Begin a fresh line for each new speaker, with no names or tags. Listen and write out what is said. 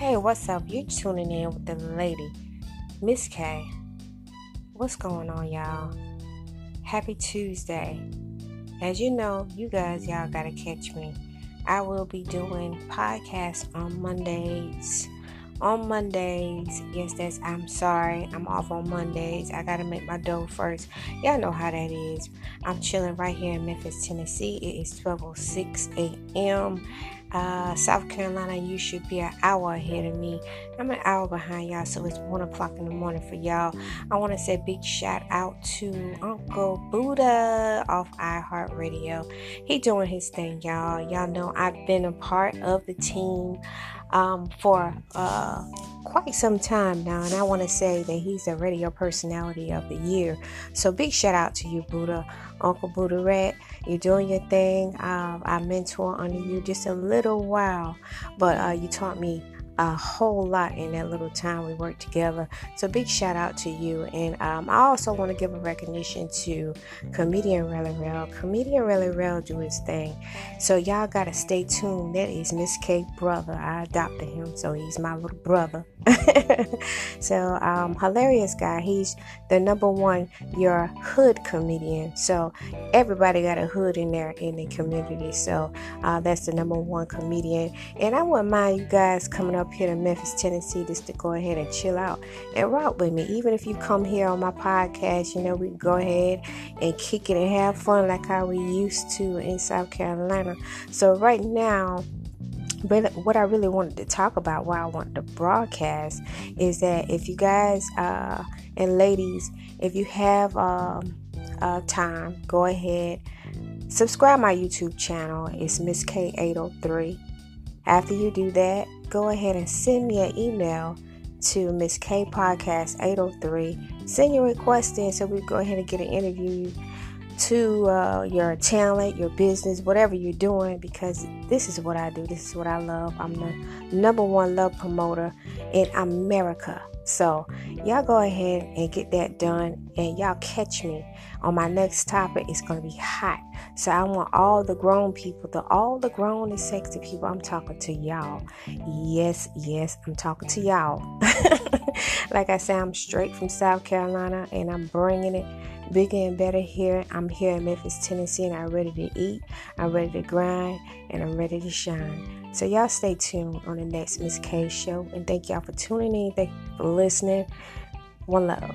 Hey, what's up? You're tuning in with the lady, Miss K. What's going on, y'all? Happy Tuesday. As you know, you guys, y'all gotta catch me. I will be doing podcasts on Mondays. On Mondays, yes, that's I'm sorry, I'm off on Mondays. I gotta make my dough first. Y'all know how that is. I'm chilling right here in Memphis, Tennessee. It is 12:06 a.m. Uh, South Carolina, you should be an hour ahead of me. I'm an hour behind y'all, so it's one o'clock in the morning for y'all. I want to say big shout out to Uncle Buddha off iHeartRadio. He doing his thing, y'all. Y'all know I've been a part of the team um, for uh, quite some time now, and I want to say that he's a radio personality of the year. So big shout out to you, Buddha, Uncle Buddha Red. You're doing your thing. Um, I mentor under you just a little while, but uh, you taught me a whole lot in that little time we worked together. So big shout out to you. And um, I also want to give a recognition to comedian Relly Rel. Comedian Relly Rel do his thing. So y'all gotta stay tuned. That is Miss K brother. I adopted him, so he's my little brother. so um, hilarious guy. He's the number one your hood comedian. So everybody got a hood in there in the community. So uh, that's the number one comedian. And I wouldn't mind you guys coming up here to Memphis, Tennessee, just to go ahead and chill out and rock with me. Even if you come here on my podcast, you know, we go ahead and kick it and have fun like how we used to in South Carolina. So right now, but what I really wanted to talk about, why I wanted to broadcast, is that if you guys uh, and ladies, if you have um, uh, time, go ahead, subscribe my YouTube channel. It's Miss K803. After you do that, go ahead and send me an email to Miss K Podcast 803. Send your request in so we go ahead and get an interview to uh, your talent, your business, whatever you're doing, because this is what I do. This is what I love. I'm the number one love promoter in America. So, y'all go ahead and get that done, and y'all catch me on my next topic. It's going to be hot. So, I want all the grown people, the all the grown and sexy people. I'm talking to y'all. Yes, yes, I'm talking to y'all. like I said, I'm straight from South Carolina, and I'm bringing it bigger and better here. I'm here in Memphis, Tennessee, and I'm ready to eat, I'm ready to grind, and I'm ready to shine. So, y'all stay tuned on the next Miss K show. And thank y'all for tuning in. Thank you for listening. One love.